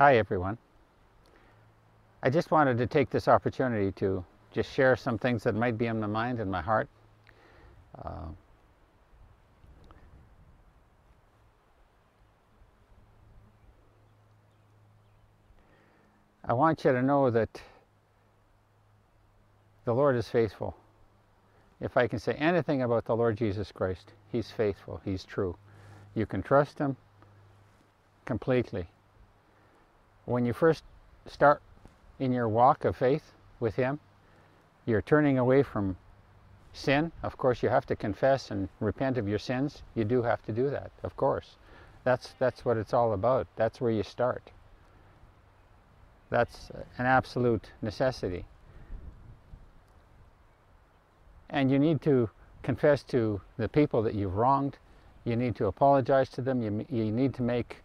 Hi everyone. I just wanted to take this opportunity to just share some things that might be in my mind and my heart. Uh, I want you to know that the Lord is faithful. If I can say anything about the Lord Jesus Christ, He's faithful, He's true. You can trust Him completely. When you first start in your walk of faith with Him, you're turning away from sin. Of course, you have to confess and repent of your sins. You do have to do that, of course. That's, that's what it's all about. That's where you start. That's an absolute necessity. And you need to confess to the people that you've wronged. You need to apologize to them. You, you need to make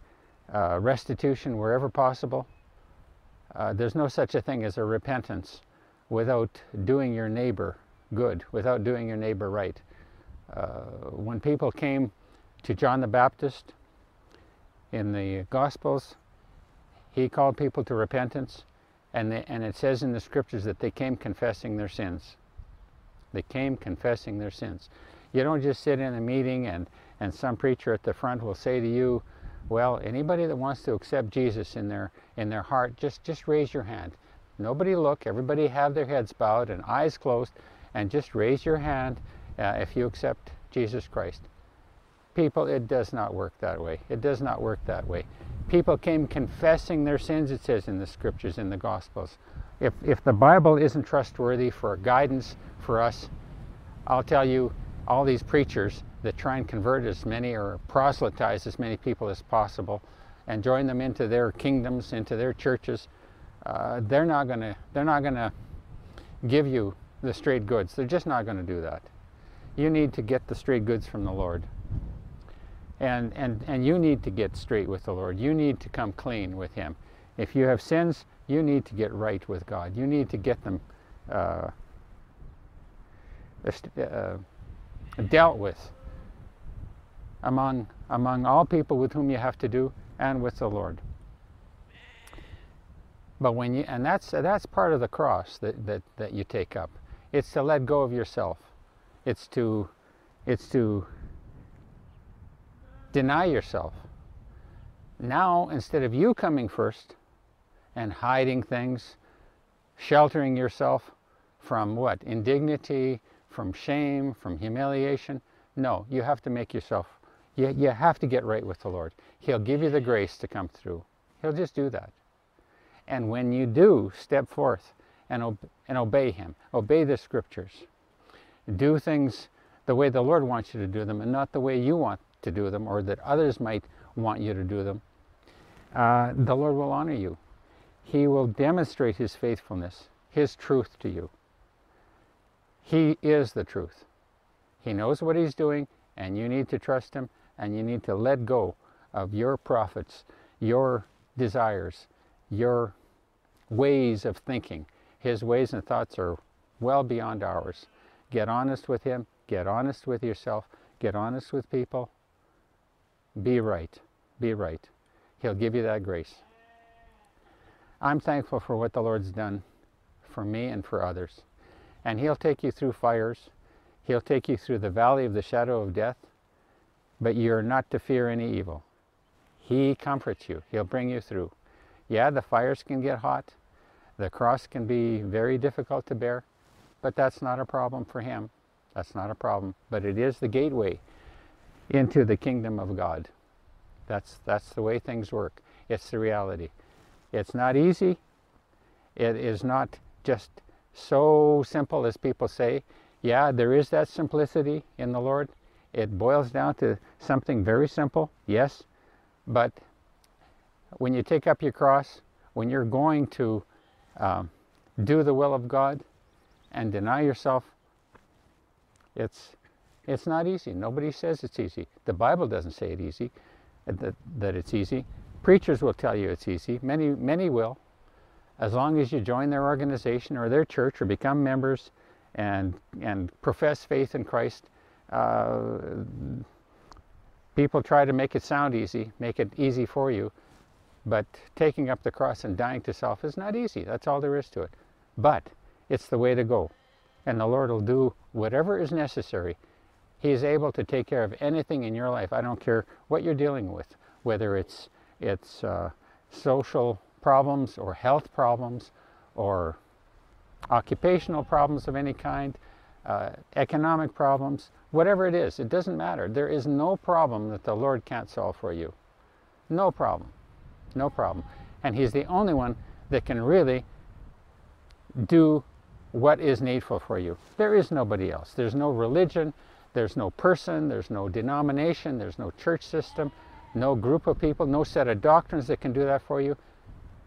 uh, restitution wherever possible. Uh, there's no such a thing as a repentance without doing your neighbor good, without doing your neighbor right. Uh, when people came to John the Baptist in the Gospels, he called people to repentance, and, they, and it says in the scriptures that they came confessing their sins. They came confessing their sins. You don't just sit in a meeting and, and some preacher at the front will say to you, well, anybody that wants to accept Jesus in their, in their heart, just, just raise your hand. Nobody look, everybody have their heads bowed and eyes closed, and just raise your hand uh, if you accept Jesus Christ. People, it does not work that way. It does not work that way. People came confessing their sins, it says in the scriptures, in the Gospels. If, if the Bible isn't trustworthy for guidance for us, I'll tell you, all these preachers that try and convert as many or proselytize as many people as possible and join them into their kingdoms, into their churches, uh, they're not going to they're not going to give you the straight goods. They're just not going to do that. You need to get the straight goods from the Lord. And, and, and you need to get straight with the Lord. You need to come clean with Him. If you have sins, you need to get right with God. You need to get them uh, uh, dealt with among, among all people with whom you have to do and with the Lord. But when you, and that's, that's part of the cross that, that, that you take up. It's to let go of yourself. It's to, it's to deny yourself. Now, instead of you coming first and hiding things, sheltering yourself from what? Indignity, from shame, from humiliation. No, you have to make yourself, you, you have to get right with the Lord. He'll give you the grace to come through. He'll just do that. And when you do step forth and, ob and obey Him, obey the Scriptures, do things the way the Lord wants you to do them and not the way you want to do them or that others might want you to do them, uh, the Lord will honor you. He will demonstrate His faithfulness, His truth to you. He is the truth. He knows what He's doing, and you need to trust Him, and you need to let go of your profits, your desires, your ways of thinking. His ways and thoughts are well beyond ours. Get honest with Him, get honest with yourself, get honest with people. Be right, be right. He'll give you that grace. I'm thankful for what the Lord's done for me and for others. And He'll take you through fires. He'll take you through the valley of the shadow of death. But you're not to fear any evil. He comforts you. He'll bring you through. Yeah, the fires can get hot. The cross can be very difficult to bear. But that's not a problem for Him. That's not a problem. But it is the gateway into the kingdom of God. That's, that's the way things work. It's the reality. It's not easy. It is not just so simple as people say. Yeah, there is that simplicity in the Lord. It boils down to something very simple, yes, but when you take up your cross, when you're going to um, do the will of God and deny yourself, it's, it's not easy. Nobody says it's easy. The Bible doesn't say it easy, that, that it's easy. Preachers will tell you it's easy. Many, many will as long as you join their organization or their church or become members and, and profess faith in Christ, uh, people try to make it sound easy, make it easy for you, But taking up the cross and dying to self is not easy. That's all there is to it. But it's the way to go. And the Lord will do whatever is necessary. He is able to take care of anything in your life. I don't care what you're dealing with, whether it's, it's uh, social problems or health problems or occupational problems of any kind, uh, economic problems, whatever it is, it doesn't matter. There is no problem that the Lord can't solve for you. No problem. No problem. And He's the only one that can really do what is needful for you. There is nobody else. There's no religion, there's no person, there's no denomination, there's no church system, no group of people, no set of doctrines that can do that for you.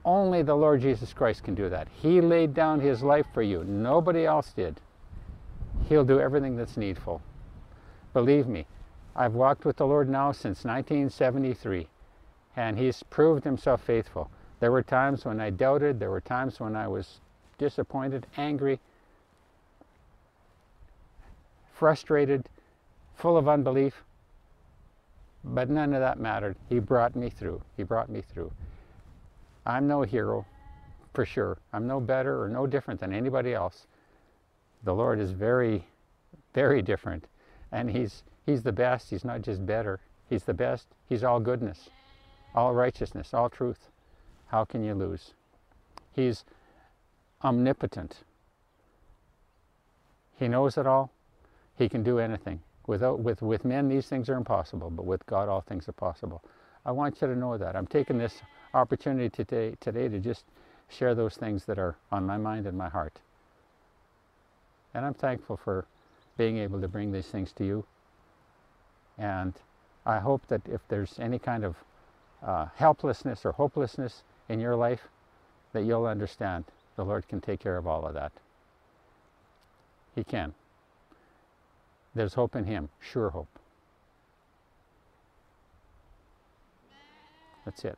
Only the Lord Jesus Christ can do that. He laid down his life for you. Nobody else did. He'll do everything that's needful. Believe me, I've walked with the Lord now since 1973, and he's proved himself faithful. There were times when I doubted, there were times when I was disappointed, angry, frustrated, full of unbelief. But none of that mattered. He brought me through. He brought me through. I'm no hero, for sure. I'm no better or no different than anybody else. The Lord is very, very different. And He's, he's the best. He's not just better. He's the best. He's all goodness, all righteousness, all truth. How can you lose? He's omnipotent. He knows it all. He can do anything. Without, with, with men, these things are impossible, but with God, all things are possible. I want you to know that. I'm taking this opportunity today, today to just share those things that are on my mind and my heart. And I'm thankful for being able to bring these things to you. And I hope that if there's any kind of uh, helplessness or hopelessness in your life, that you'll understand the Lord can take care of all of that. He can. There's hope in Him, sure hope. That's it.